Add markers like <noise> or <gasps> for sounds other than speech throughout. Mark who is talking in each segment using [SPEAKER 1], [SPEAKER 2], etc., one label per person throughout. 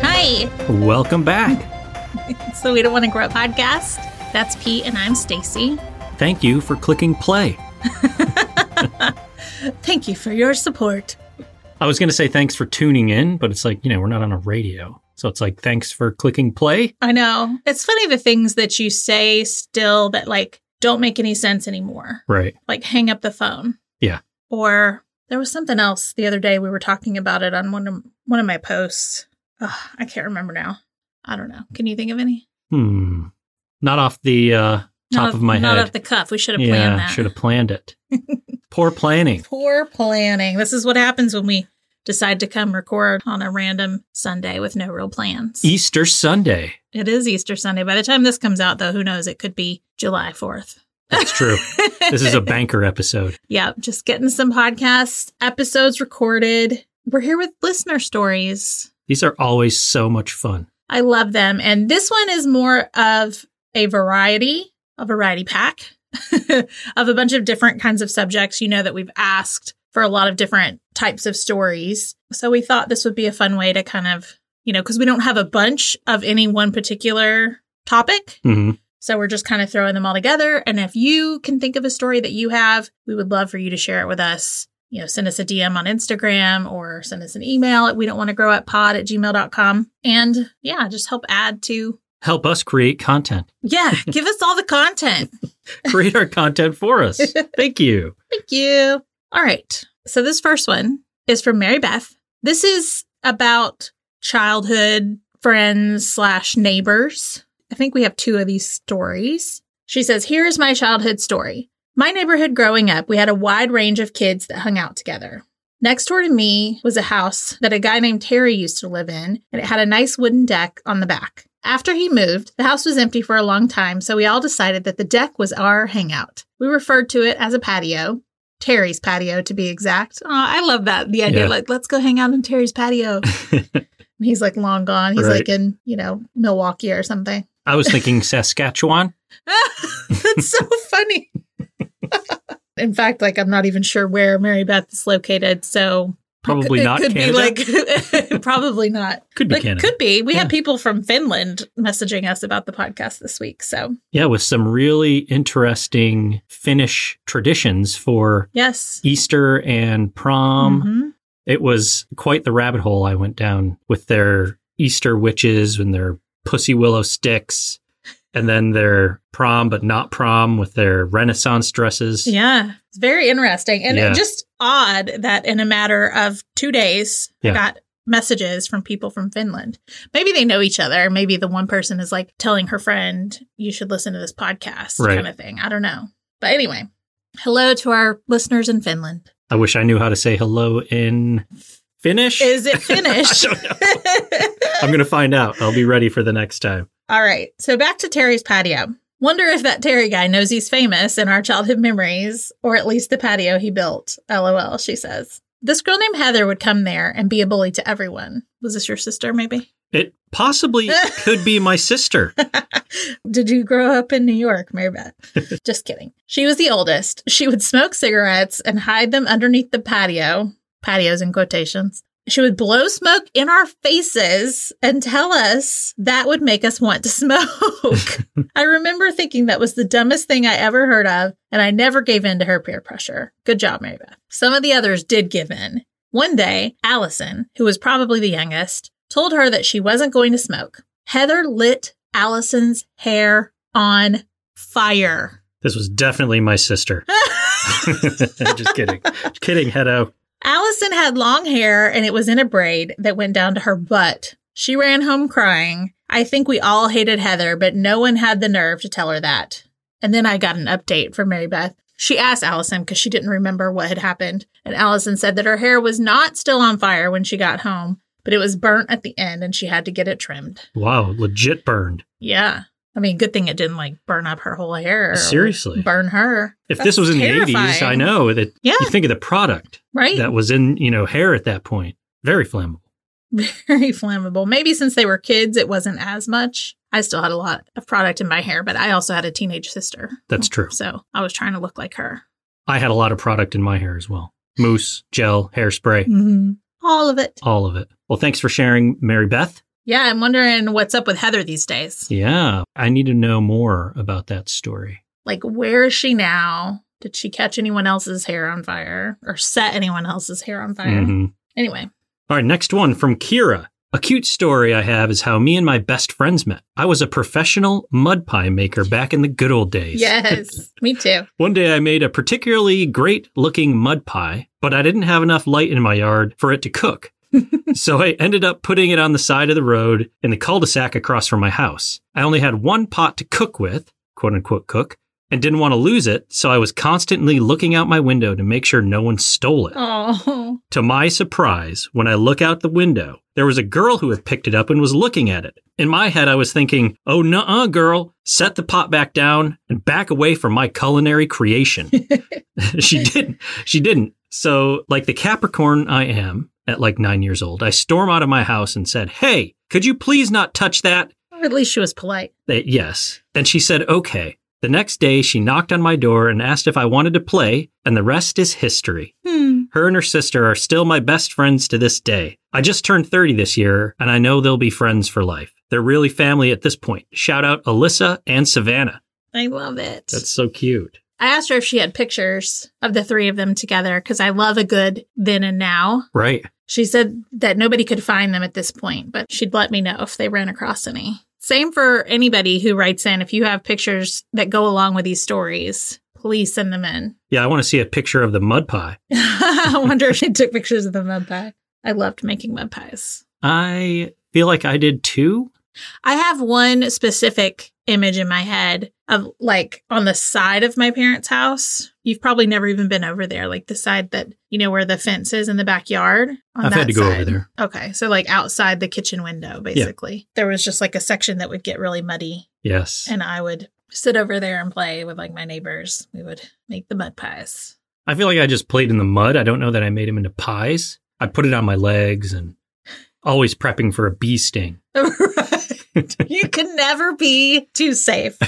[SPEAKER 1] Hi,
[SPEAKER 2] Welcome back. <laughs>
[SPEAKER 1] so We Don't Want to Grow Up podcast. That's Pete, and I'm Stacy.
[SPEAKER 2] Thank you for clicking play. <laughs>
[SPEAKER 1] Thank you for your support.
[SPEAKER 2] I was going to say thanks for tuning in, but it's like, you know, we're not on a radio. So it's like, thanks for clicking play.
[SPEAKER 1] I know. It's funny the things that you say still that like don't make any sense anymore.
[SPEAKER 2] Right.
[SPEAKER 1] Like hang up the phone.
[SPEAKER 2] Yeah.
[SPEAKER 1] Or there was something else the other day we were talking about it on one of one of my posts. Ugh, I can't remember now. I don't know. Can you think of any?
[SPEAKER 2] Hmm. Not off the uh, top
[SPEAKER 1] Not
[SPEAKER 2] of my
[SPEAKER 1] not
[SPEAKER 2] head.
[SPEAKER 1] Not off the cuff. We should have planned that.
[SPEAKER 2] should have planned it. <laughs> Poor planning.
[SPEAKER 1] Poor planning. This is what happens when we decide to come record on a random Sunday with no real plans.
[SPEAKER 2] Easter Sunday.
[SPEAKER 1] It is Easter Sunday. By the time this comes out, though, who knows? It could be July 4th.
[SPEAKER 2] That's true. <laughs> this is a banker episode.
[SPEAKER 1] yeah, just getting some podcast episodes recorded. We're here with listener stories.
[SPEAKER 2] These are always so much fun.
[SPEAKER 1] I love them. And this one is more of a variety, a variety pack <laughs> of a bunch of different kinds of subjects, you know, that we've asked for a lot of different types of stories. So we thought this would be a fun way to kind of, you know, because we don't have a bunch of any one particular topic.
[SPEAKER 2] hmm
[SPEAKER 1] So we're just kind of throwing them all together. And if you can think of a story that you have, we would love for you to share it with us. You know, send us a DM on Instagram or send us an email at we don't want to grow up pod at gmail.com. And yeah, just help add to,
[SPEAKER 2] Help us create content.
[SPEAKER 1] yeah, <laughs> give us all the content.
[SPEAKER 2] Create our content for us. <laughs> Thank you.
[SPEAKER 1] Thank you. All right. So this first one is from Mary Beth. This is about childhood friends slash neighbors. I think we have two of these stories. She says, Here's my childhood story. My neighborhood growing up, we had a wide range of kids that hung out together. Next door to me was a house that a guy named Terry used to live in, and it had a nice wooden deck on the back. After he moved, the house was empty for a long time, so we all decided that the deck was our hangout. We referred to it as a patio, Terry's patio to be exact. Oh, I love that. The idea,
[SPEAKER 2] Yeah.
[SPEAKER 1] like, let's go hang out in Terry's patio. <laughs> He's like long gone. He's
[SPEAKER 2] Right.
[SPEAKER 1] like in, you know, Milwaukee or something.
[SPEAKER 2] I was thinking Saskatchewan. <laughs>
[SPEAKER 1] That's so funny. <laughs> in fact, like I'm not even sure where Mary Beth is located, so
[SPEAKER 2] Probably not
[SPEAKER 1] could
[SPEAKER 2] Canada.
[SPEAKER 1] be like <laughs> probably not.
[SPEAKER 2] Could be
[SPEAKER 1] But
[SPEAKER 2] Canada.
[SPEAKER 1] Could be. We
[SPEAKER 2] Yeah.
[SPEAKER 1] had people from Finland messaging us about the podcast this week. So
[SPEAKER 2] Yeah, with some really interesting Finnish traditions for
[SPEAKER 1] yes.
[SPEAKER 2] Easter and prom.
[SPEAKER 1] Mhm.
[SPEAKER 2] It was quite the rabbit hole I went down with their Easter witches and their pussy willow sticks, and then their prom but not prom with their Renaissance dresses.
[SPEAKER 1] Yeah. It's very interesting. And
[SPEAKER 2] Yeah.
[SPEAKER 1] just odd that in a matter of two days, I got messages from people from Finland. Maybe they know each other. Maybe the one person is like telling her friend, you should listen to this podcast
[SPEAKER 2] Right.
[SPEAKER 1] kind of thing. I don't know. But anyway, hello to our listeners in Finland.
[SPEAKER 2] I wish I knew how to say hello in Finnish.
[SPEAKER 1] Is it <laughs> Finnish?
[SPEAKER 2] I don't know. I'm going to find out. I'll be ready for the next time.
[SPEAKER 1] All right. So back to Terry's patio. Wonder if that Terry guy knows he's famous in our childhood memories, or at least the patio he built. LOL, she says. This girl named Heather would come there and be a bully to everyone. Was this your sister, maybe?
[SPEAKER 2] It possibly <laughs> could be my sister. <laughs>
[SPEAKER 1] Did you grow up in New York, Mary Beth? <laughs> Just kidding. She was the oldest. She would smoke cigarettes and hide them underneath the patio, patios in quotations. She would blow smoke in our faces and tell us that would make us want to <laughs> smoke. I remember thinking that was the dumbest thing I ever heard of, and I never gave in to her peer pressure. Good job, Mary Beth. Some of the others did give in. One day, Allison, who was probably the youngest, told her that she wasn't going to smoke. Heather lit Allison's hair on fire.
[SPEAKER 2] This was definitely my sister. <laughs> <laughs> Just kidding. Just kidding, Hedo.
[SPEAKER 1] Allison had long hair and it was in a braid that went down to her butt. She ran home crying. I think we all hated Heather, but no one had the nerve to tell her that. And then I got an update from Mary Beth. She asked Allison because she didn't remember what had happened. And Allison said that her hair was not still on fire when she got home, but it was burnt at the end and she had to get it trimmed.
[SPEAKER 2] Wow, legit burned.
[SPEAKER 1] Yeah. I mean, good thing it didn't like burn up her whole hair.
[SPEAKER 2] Seriously.
[SPEAKER 1] Burn her.
[SPEAKER 2] If
[SPEAKER 1] That's
[SPEAKER 2] this was in the 80s, I know that
[SPEAKER 1] Yeah.
[SPEAKER 2] you think of the product
[SPEAKER 1] Right?
[SPEAKER 2] that was in, you know, hair at that point. Very flammable.
[SPEAKER 1] very flammable. Maybe since they were kids, it wasn't as much. I still had a lot of product in my hair, but I also had a teenage sister.
[SPEAKER 2] That's true.
[SPEAKER 1] So I was trying to look like her.
[SPEAKER 2] I had a lot of product in my hair as well mousse, gel, hairspray,
[SPEAKER 1] Mm-hmm. All of it.
[SPEAKER 2] all of it. Well, thanks for sharing, Mary Beth.
[SPEAKER 1] Yeah, I'm wondering what's up with Heather these days.
[SPEAKER 2] Yeah, I need to know more about that story.
[SPEAKER 1] Like, where is she now? Did she catch anyone else's hair on fire or set anyone else's hair on fire?
[SPEAKER 2] Mhm.
[SPEAKER 1] Anyway,
[SPEAKER 2] All right, next one from Kira. A cute story I have is how me and my best friends met. I was a professional mud pie maker back in the good old days.
[SPEAKER 1] yes, <laughs> me too.
[SPEAKER 2] One day I made a particularly great looking mud pie, but I didn't have enough light in my yard for it to cook. So I ended up putting it on the side of the road in the cul-de-sac across from my house. I only had one pot to cook with, quote unquote cook, and didn't want to lose it, so I was constantly looking out my window to make sure no one stole it.
[SPEAKER 1] Oh, <laughs>
[SPEAKER 2] To my surprise, when I look out the window, there was a girl who had picked it up and was looking at it. In my head, I was thinking, oh, nuh-uh, girl, set the pot back down and back away from my culinary creation. <laughs> <laughs> she didn't. She didn't. So, like the Capricorn I am at like nine years old, I storm out of my house and said, hey, could you please not touch that?
[SPEAKER 1] or at least she was polite.
[SPEAKER 2] They, yes. And she said, okay. The next day, she knocked on my door and asked if I wanted to play, and the rest is history.
[SPEAKER 1] Hmm.
[SPEAKER 2] Her and her sister are still my best friends to this day. I just turned 30 this year, and I know they'll be friends for life. They're really family at this point. Shout out Alyssa and Savannah.
[SPEAKER 1] I love it.
[SPEAKER 2] That's so cute.
[SPEAKER 1] I asked her if she had pictures of the three of them together because I love a good then and now.
[SPEAKER 2] Right.
[SPEAKER 1] She said that nobody could find them at this point, but she'd let me know if they ran across any. Same for anybody who writes in. If you have pictures that go along with these stories, please send them in. <laughs>
[SPEAKER 2] Yeah, I want to see a picture of the mud pie.
[SPEAKER 1] I wonder if they took pictures of the mud pie. I loved making mud pies.
[SPEAKER 2] I feel like I did too.
[SPEAKER 1] I have one specific image in my head of like on the side of my parents' house. You've probably never even been over there, like the side that, you know, where the fence is in the backyard. On
[SPEAKER 2] I've had
[SPEAKER 1] that
[SPEAKER 2] to go over
[SPEAKER 1] side.
[SPEAKER 2] there.
[SPEAKER 1] Okay. So, like outside the kitchen window, basically. There was just like a section that would get really muddy,
[SPEAKER 2] Yes.
[SPEAKER 1] and I would sit over there and play with like my neighbors. We would make the mud pies.
[SPEAKER 2] I feel like I just played in the mud. I don't know that I made them into pies. I put it on my legs and always prepping for a bee sting. <laughs> <laughs>
[SPEAKER 1] you can never be too safe,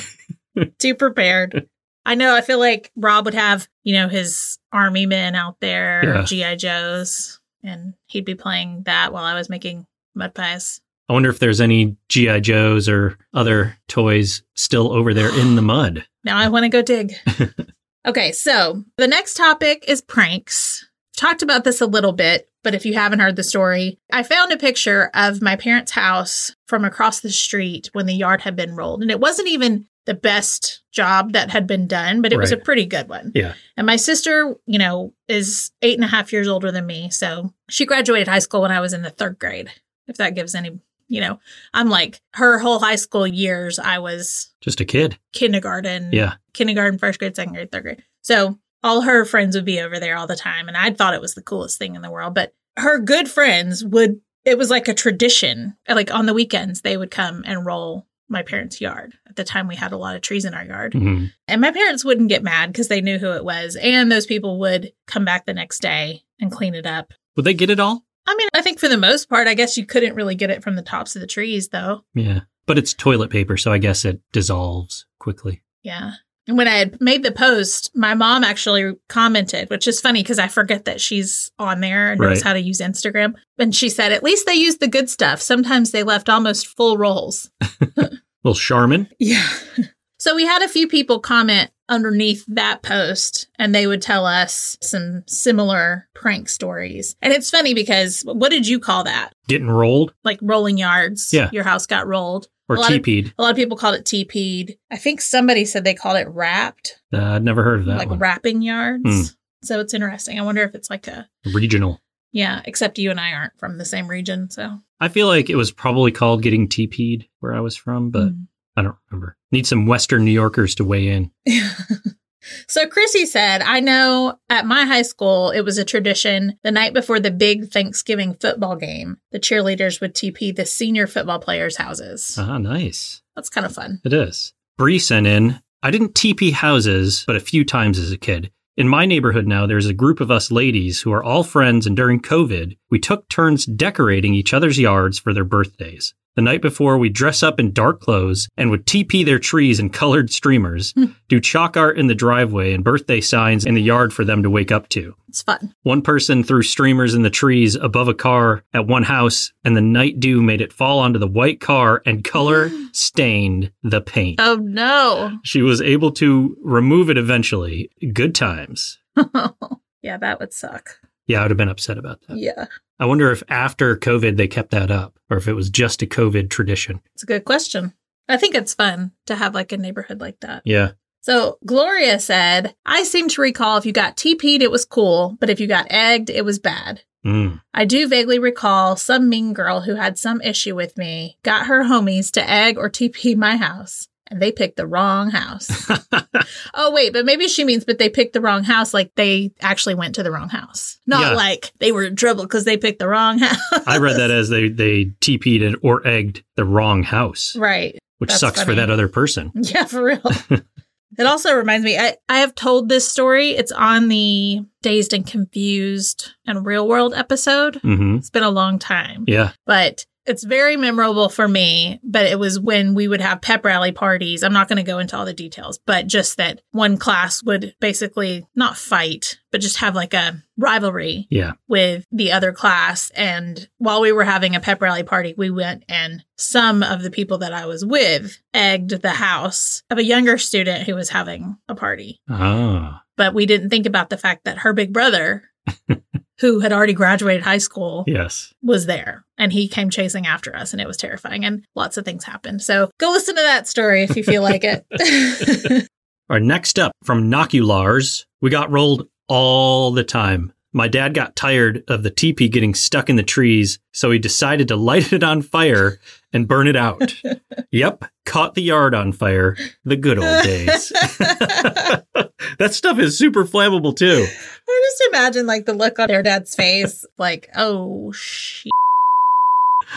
[SPEAKER 1] too prepared. I know. I feel like Rob would have, you know, his army men out there,
[SPEAKER 2] Yeah.
[SPEAKER 1] GI Joes, and he'd be playing that while I was making mud pies.
[SPEAKER 2] I wonder if there's any G.I. Joes or other toys still over there in the <gasps> mud.
[SPEAKER 1] Now I want to go dig. <laughs> okay, so the next topic is pranks. Talked about this a little bit, but if you haven't heard the story, I found a picture of my parents' house from across the street when the yard had been rolled. And it wasn't even the best job that had been done, but it was a pretty good one.
[SPEAKER 2] Yeah.
[SPEAKER 1] And my sister, you know, is eight and a half years older than me. So she graduated high school when I was in the third grade, if that gives any, you know, I'm like her whole high school years, I was
[SPEAKER 2] Just a kid.
[SPEAKER 1] kindergarten,
[SPEAKER 2] Yeah.
[SPEAKER 1] kindergarten, first grade, second grade, third grade. So all her friends would be over there all the time. And I thought it was the coolest thing in the world. But her good friends would, it was like a tradition. Like on the weekends, they would come and roll my parents' yard. At the time, we had a lot of trees in our yard.
[SPEAKER 2] hmm
[SPEAKER 1] And my parents wouldn't get mad because they knew who it was. And those people would come back the next day and clean it up.
[SPEAKER 2] Would they get it all?
[SPEAKER 1] I mean, I think for the most part, I guess you couldn't really get it from the tops of the trees, though.
[SPEAKER 2] Yeah. But it's toilet paper, so I guess it dissolves quickly.
[SPEAKER 1] Yeah. And when I had made the post, my mom actually commented, which is funny because I forget that she's on there and knows
[SPEAKER 2] Right.
[SPEAKER 1] how to use Instagram. And she said, at least they used the good stuff. Sometimes they left almost full rolls. <laughs>
[SPEAKER 2] Little Charmin.
[SPEAKER 1] Yeah. <laughs> so we had a few people comment underneath that post and they would tell us some similar prank stories. And it's funny because what did you call that?
[SPEAKER 2] Getting rolled
[SPEAKER 1] Like rolling yards.
[SPEAKER 2] Yeah.
[SPEAKER 1] Your house got rolled.
[SPEAKER 2] Or
[SPEAKER 1] A lot of- A lot of people called it TP'd. I think somebody said they called it wrapped.
[SPEAKER 2] Uh, I'd never heard of that
[SPEAKER 1] like
[SPEAKER 2] one.
[SPEAKER 1] wrapping yards.
[SPEAKER 2] Hmm.
[SPEAKER 1] So it's interesting. I wonder if it's like a
[SPEAKER 2] Regional.
[SPEAKER 1] yeah, except you and I aren't from the same region, so
[SPEAKER 2] I feel like it was probably called getting TP'd where I was from, but
[SPEAKER 1] Mm.
[SPEAKER 2] I don't remember. Need some Western New Yorkers to weigh in. <laughs>
[SPEAKER 1] So Chrissy said, I know at my high school it was a tradition the night before the big Thanksgiving football game, the cheerleaders would TP the senior football players' houses.
[SPEAKER 2] Ah, nice.
[SPEAKER 1] That's kind of fun.
[SPEAKER 2] It is. Bree sent in, I didn't TP houses, but a few times as a kid. In my neighborhood now, there's a group of us ladies who are all friends, and during COVID, we took turns decorating each other's yards for their birthdays. The night before, we dress up in dark clothes and would TP their trees in colored streamers, hmm. do chalk art in the driveway and birthday signs in the yard for them to wake up to.
[SPEAKER 1] It's fun.
[SPEAKER 2] One person threw streamers in the trees above a car at one house, and the night dew made it fall onto the white car and color <gasps> stained the paint.
[SPEAKER 1] Oh no.
[SPEAKER 2] She was able to remove it eventually. Good times. <laughs>
[SPEAKER 1] yeah, that would suck.
[SPEAKER 2] Yeah, I would have been upset about that.
[SPEAKER 1] Yeah.
[SPEAKER 2] I wonder if after COVID they kept that up or if it was just a COVID tradition.
[SPEAKER 1] It's a good question. I think it's fun to have like a neighborhood like that.
[SPEAKER 2] Yeah.
[SPEAKER 1] So Gloria said, I seem to recall if you got TP'd, it was cool, but if you got egged, it was bad.
[SPEAKER 2] Mm.
[SPEAKER 1] I do vaguely recall some mean girl who had some issue with me, got her homies to egg or TP my house, they picked the wrong house. <laughs> oh, wait, but maybe she means, but they picked the wrong house, like they actually went to the wrong house. Not
[SPEAKER 2] Yeah.
[SPEAKER 1] like they were in trouble because they picked the wrong <laughs> house.
[SPEAKER 2] I read that as they, they TP'd or egged the wrong house,
[SPEAKER 1] right.
[SPEAKER 2] which
[SPEAKER 1] That's
[SPEAKER 2] sucks for that other person. <laughs>
[SPEAKER 1] Yeah, for real. it also reminds me, I, I have told this story. It's on the Dazed and Confused and Real World episode.
[SPEAKER 2] hmm
[SPEAKER 1] It's been a long time,
[SPEAKER 2] Yeah.
[SPEAKER 1] but it's very memorable for me. But it was when we would have pep rally parties. I'm not going to go into all the details, but just that one class would basically not fight, but just have like a rivalry
[SPEAKER 2] Yeah.
[SPEAKER 1] with the other class. And while we were having a pep rally party, we went and some of the people that I was with egged the house of a younger student who was having a party.
[SPEAKER 2] Ah.
[SPEAKER 1] But we didn't think about the fact that her big brother, <laughs> who had already graduated high school,
[SPEAKER 2] Yes.
[SPEAKER 1] was there and he came chasing after us and it was terrifying and lots of things happened. So go listen to that story if you feel like it. <laughs>
[SPEAKER 2] All right, next up from Noculars, we got rolled all the time. My dad got tired of the teepee getting stuck in the trees, so he decided to light it on fire and burn it out. <laughs> yep, caught the yard on fire. The good old days. <laughs> that stuff is super flammable too.
[SPEAKER 1] I just imagine like the look on their dad's face, like, oh shit.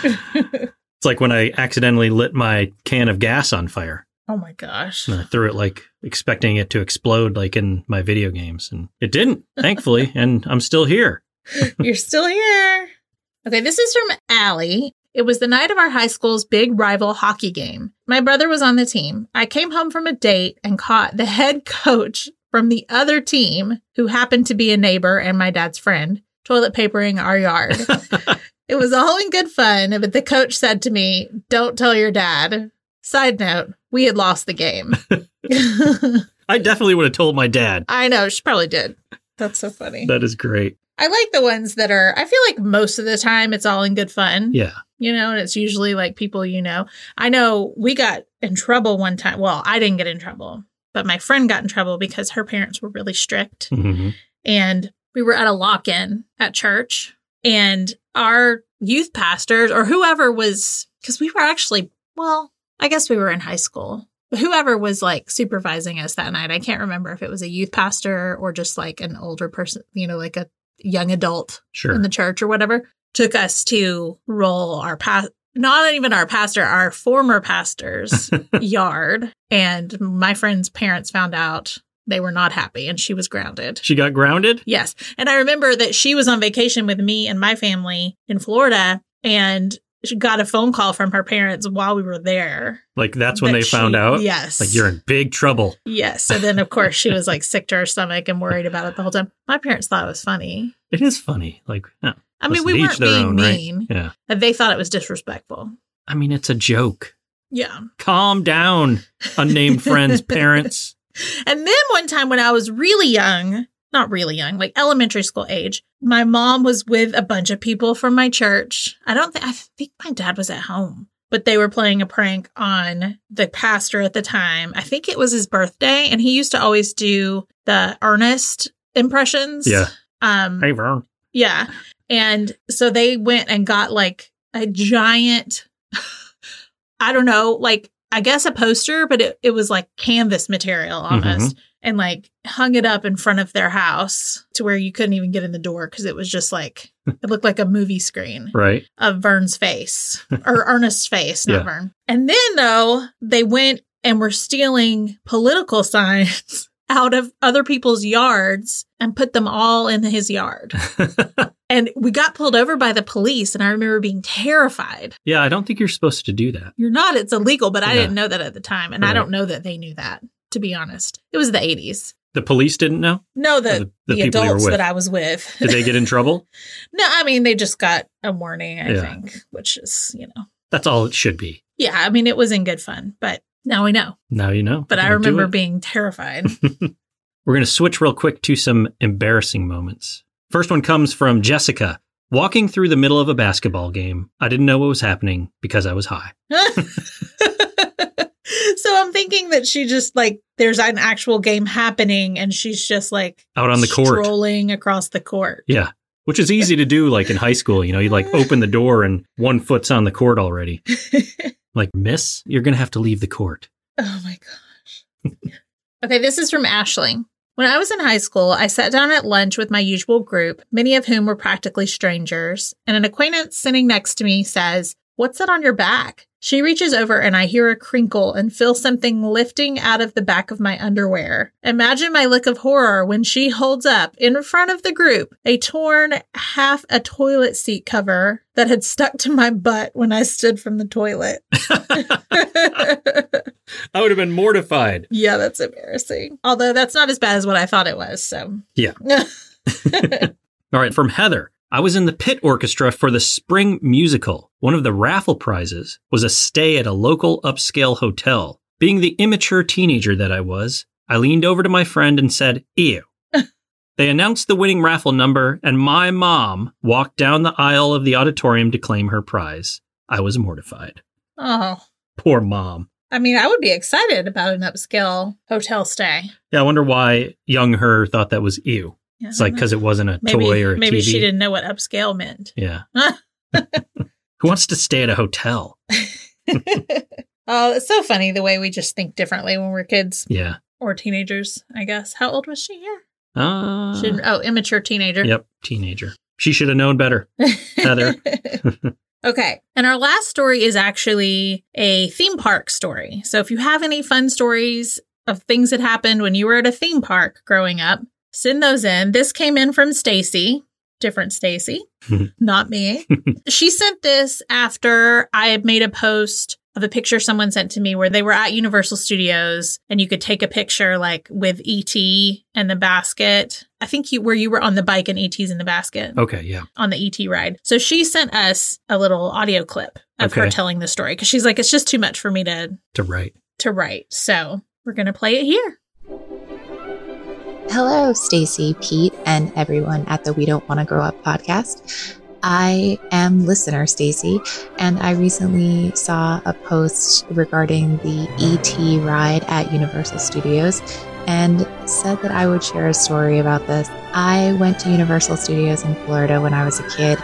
[SPEAKER 2] It's like when I accidentally lit my can of gas on fire.
[SPEAKER 1] Oh my gosh.
[SPEAKER 2] And I threw it like expecting it to explode like in my video games. And it didn't, thankfully. <laughs> and I'm still here. <laughs>
[SPEAKER 1] You're still here. Okay, this is from Allie. It was the night of our high school's big rival hockey game. My brother was on the team. I came home from a date and caught the head coach from the other team, who happened to be a neighbor and my dad's friend, toilet papering our yard. <laughs> it was all in good fun, but the coach said to me, Don't tell your dad. Side note, we had lost the game. <laughs> <laughs>
[SPEAKER 2] I definitely would have told my dad.
[SPEAKER 1] I know, she probably did. That's so funny.
[SPEAKER 2] That is great.
[SPEAKER 1] I like the ones that are, I feel like most of the time it's all in good fun.
[SPEAKER 2] Yeah.
[SPEAKER 1] You know, and it's usually like people you know. I know we got in trouble one time. Well, I didn't get in trouble, but my friend got in trouble because her parents were really strict.
[SPEAKER 2] hmm
[SPEAKER 1] And we were at a lock in at church, and our youth pastors or whoever was, because we were actually, well, I guess we were in high school. But whoever was like supervising us that night, I can't remember if it was a youth pastor or just like an older person, you know, like a young adult
[SPEAKER 2] Sure.
[SPEAKER 1] in the church or whatever, took us to roll our past, not even our pastor, our former pastor's <laughs> yard. And my friend's parents found out they were not happy and she was grounded.
[SPEAKER 2] she got grounded?
[SPEAKER 1] Yes. And I remember that she was on vacation with me and my family in Florida and she got a phone call from her parents while we were there.
[SPEAKER 2] Like that's when
[SPEAKER 1] that
[SPEAKER 2] they found
[SPEAKER 1] she-
[SPEAKER 2] out?
[SPEAKER 1] Yes.
[SPEAKER 2] Like you're in big trouble.
[SPEAKER 1] Yes. So then, of course, she was like sick to her stomach and worried about it the whole time. My parents thought it was funny.
[SPEAKER 2] It is funny. Like, yeah.
[SPEAKER 1] I mean, we weren't being
[SPEAKER 2] own, right?
[SPEAKER 1] mean.
[SPEAKER 2] Yeah.
[SPEAKER 1] but They thought it was disrespectful.
[SPEAKER 2] I mean, it's a joke.
[SPEAKER 1] Yeah.
[SPEAKER 2] Calm down, unnamed friends, <laughs> parents.
[SPEAKER 1] And then one time when I was really young, not really young, like elementary school age, my mom was with a bunch of people from my church. I don't think, I think my dad was at home, but they were playing a prank on the pastor at the time. I think it was his birthday, and he used to always do the Ernest impressions.
[SPEAKER 2] Yeah.
[SPEAKER 1] Um,
[SPEAKER 2] Hey, Vern.
[SPEAKER 1] yeah. And so they went and got like a giant, <laughs> I don't know, like I guess a poster, but it, it was like canvas material almost. And like hung it up in front of their house to where you couldn't even get in the door because it was just like, <laughs> it looked like a movie screen
[SPEAKER 2] Right.
[SPEAKER 1] of Vern's face <laughs> or Ernest's face, not
[SPEAKER 2] Yeah.
[SPEAKER 1] Vern. And then though, they went and were stealing political <laughs> signs out of other people's yards and put them all in his yard. and we got pulled over by the police, and I remember being terrified.
[SPEAKER 2] yeah, I don't think you're supposed to do that.
[SPEAKER 1] You're not, it's illegal, but I didn't know that at the time. And I don't know that they knew that, to be honest. It was the 80s.
[SPEAKER 2] The police didn't know?
[SPEAKER 1] No, the, the,
[SPEAKER 2] the- the people you were
[SPEAKER 1] adults that I was with.
[SPEAKER 2] Did they get in trouble? <laughs>
[SPEAKER 1] no, I mean, they just got a warning, I
[SPEAKER 2] Yeah.
[SPEAKER 1] think, which is, you know.
[SPEAKER 2] That's all it should be.
[SPEAKER 1] Yeah, I mean, it was in good fun, but now we know.
[SPEAKER 2] Now you know.
[SPEAKER 1] But I remember being terrified. <laughs>
[SPEAKER 2] We're going to switch real quick to some embarrassing moments. First one comes from Jessica. Walking through the middle of a basketball game, I didn't know what was happening because I was high. <laughs>
[SPEAKER 1] so I'm thinking that she just like there's an actual game happening and she's just like
[SPEAKER 2] Out on the court.
[SPEAKER 1] strolling across the court.
[SPEAKER 2] Yeah. Which is easy to do like in high school. You know, you like <laughs> open the door and one foot's on the court already. <laughs> Like, miss, you're going to have to leave the court.
[SPEAKER 1] Oh my gosh. <laughs> okay, this is from Ashling. When I was in high school, I sat down at lunch with my usual group, many of whom were practically strangers, and an acquaintance sitting next to me says, What's that on your back? She reaches over and I hear a crinkle and feel something lifting out of the back of my underwear. Imagine my look of horror when she holds up in front of the group a torn half a toilet seat cover that had stuck to my butt when I stood from the toilet. <laughs> <laughs>
[SPEAKER 2] I would have been mortified.
[SPEAKER 1] Yeah, that's embarrassing. Although that's not as bad as what I thought it was. So,
[SPEAKER 2] Yeah. <laughs> All right, from Heather. I was in the pit orchestra for the spring musical. One of the raffle prizes was a stay at a local upscale hotel. Being the immature teenager that I was, I leaned over to my friend and said, Ew. <laughs> they announced the winning raffle number, and my mom walked down the aisle of the auditorium to claim her prize. I was mortified.
[SPEAKER 1] oh,
[SPEAKER 2] Poor mom.
[SPEAKER 1] I mean, I would be excited about an upscale hotel stay.
[SPEAKER 2] Yeah, I wonder why young her thought that was ew.
[SPEAKER 1] Yeah,
[SPEAKER 2] It's like because it wasn't a
[SPEAKER 1] maybe,
[SPEAKER 2] toy or a
[SPEAKER 1] maybe
[SPEAKER 2] TV.
[SPEAKER 1] she didn't know what upscale meant.
[SPEAKER 2] Yeah. <laughs> Who wants to stay at a hotel? <laughs>
[SPEAKER 1] oh, it's so funny the way we just think differently when we're kids
[SPEAKER 2] Yeah.
[SPEAKER 1] or teenagers. I guess. How old was she here?
[SPEAKER 2] Uh,
[SPEAKER 1] She, oh, immature teenager.
[SPEAKER 2] yep, teenager. She should have known better. Heather. <laughs>
[SPEAKER 1] okay. And our last story is actually a theme park story. So if you have any fun stories of things that happened when you were at a theme park growing up, send those in. This came in from Stacy, different Stacy, <laughs> not me. <laughs> she sent this after I had made a post of a picture someone sent to me where they were at Universal Studios and you could take a picture like with ET and the basket. I think you where you were on the bike and ET's in the basket
[SPEAKER 2] Okay, yeah.
[SPEAKER 1] on the ET ride. So she sent us a little audio clip of her telling the story because she's like, it's just too much for me to
[SPEAKER 2] To write.
[SPEAKER 1] to write. So we're gonna play it here.
[SPEAKER 3] Hello, Stacy, Pete, and everyone at the We Don't Want to Grow Up podcast. I am listener Stacy, and I recently saw a post regarding the ET ride at Universal Studios and said that I would share a story about this. I went to Universal Studios in Florida when I was a kid,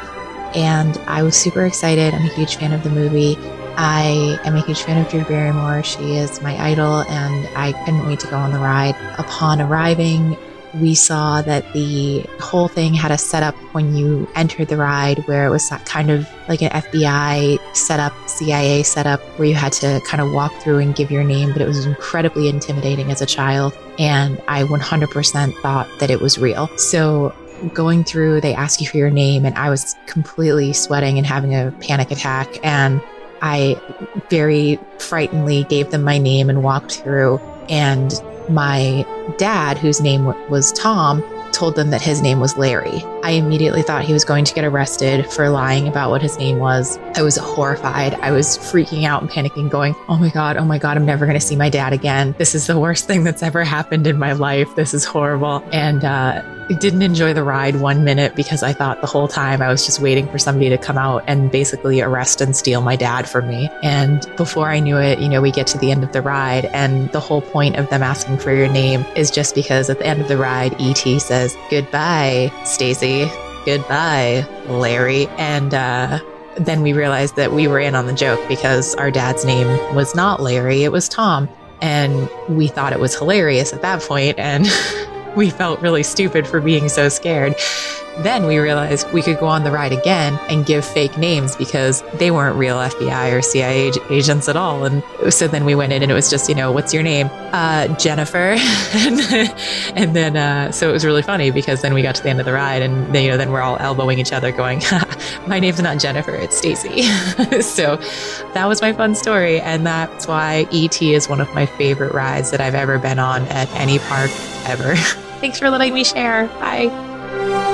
[SPEAKER 3] and I was super excited. I'm a huge fan of the movie. I am a huge fan of Drew Barrymore. She is my idol, and I couldn't wait to go on the ride. Upon arriving, we saw that the whole thing had a setup when you entered the ride where it was kind of like an FBI setup, CIA setup, where you had to kind of walk through and give your name, but it was incredibly intimidating as a child. And I 100% thought that it was real. So going through, they ask you for your name, and I was completely sweating and having a panic attack. And I very frighteningly gave them my name and walked through. And my dad, whose name was Tom, told them that his name was Larry. I immediately thought he was going to get arrested for lying about what his name was. I was horrified. I was freaking out and panicking, going, Oh my God, oh my God, I'm never going to see my dad again. This is the worst thing that's ever happened in my life. This is horrible. And, uh, I didn't enjoy the ride one minute because I thought the whole time I was just waiting for somebody to come out and basically arrest and steal my dad from me. And before I knew it, you know, we get to the end of the ride, and the whole point of them asking for your name is just because at the end of the ride, ET says, Goodbye, Stacy. Goodbye, Larry. And, uh, then we realized that we were in on the joke because our dad's name was not Larry, it was Tom. And we thought it was hilarious at that point, and <laughs> we felt really stupid for being so scared. Then we realized we could go on the ride again and give fake names because they weren't real FBI or CIA agents at all. And so then we went in and it was just, you know, what's your name? Uh, Jennifer. <laughs> and then, uh, so it was really funny because then we got to the end of the ride and you know, then we're all elbowing each other going, <laughs> my name's not Jennifer, it's Stacy. <laughs> so that was my fun story. And that's why ET is one of my favorite rides that I've ever been on at any park ever. Thanks for letting me share. Bye.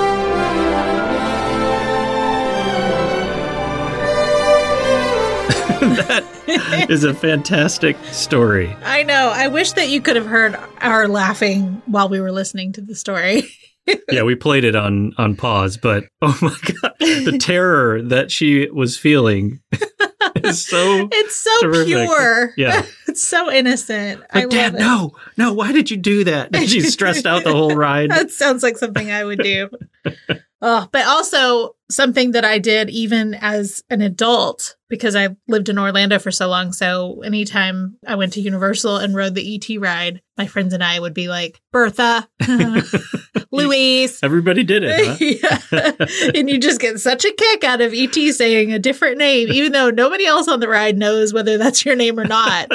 [SPEAKER 2] That is a fantastic story.
[SPEAKER 1] I know. I wish that you could have heard our laughing while we were listening to the story. <laughs>
[SPEAKER 2] yeah, we played it on on pause, but <laughs> oh my god, the terror that she was feeling <laughs> is so
[SPEAKER 1] It's so
[SPEAKER 2] terrific.
[SPEAKER 1] pure.
[SPEAKER 2] Yeah.
[SPEAKER 1] it's so innocent. I
[SPEAKER 2] like
[SPEAKER 1] love
[SPEAKER 2] dad,
[SPEAKER 1] it.
[SPEAKER 2] no, no, why did you do that? She's stressed out the whole ride.
[SPEAKER 1] That sounds like something I would do. oh, but also something that I did even as an adult because I lived in Orlando for so long. So anytime I went to Universal and rode the ET ride, my friends and I would be like, Bertha, <laughs> <laughs> Louise.
[SPEAKER 2] Everybody did it. Huh? <laughs>
[SPEAKER 1] and you just get such a kick out of ET saying a different name, even though nobody else on the ride knows whether that's your name or not.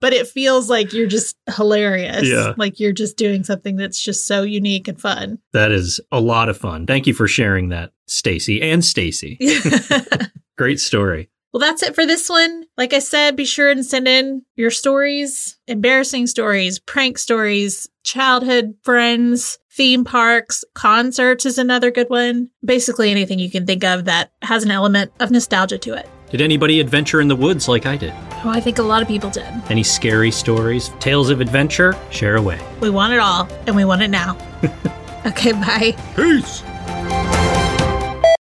[SPEAKER 1] but it feels like you're just hilarious.
[SPEAKER 2] Yeah.
[SPEAKER 1] Like you're just doing something that's just so unique and fun.
[SPEAKER 2] That is a lot of fun. Thank you for sharing that, Stacy and Stacy. <laughs> Great story.
[SPEAKER 1] Well, that's it for this one. Like I said, be sure and send in your stories, embarrassing stories, prank stories, childhood friends, theme parks, concerts is another good one. Basically, anything you can think of that has an element of nostalgia to it.
[SPEAKER 2] Did anybody adventure in the woods like I did?
[SPEAKER 1] Oh, I think a lot of people did.
[SPEAKER 2] Any scary stories, tales of adventure? Share away.
[SPEAKER 1] We want it all, and we want it now. <laughs> okay, bye.
[SPEAKER 2] Peace.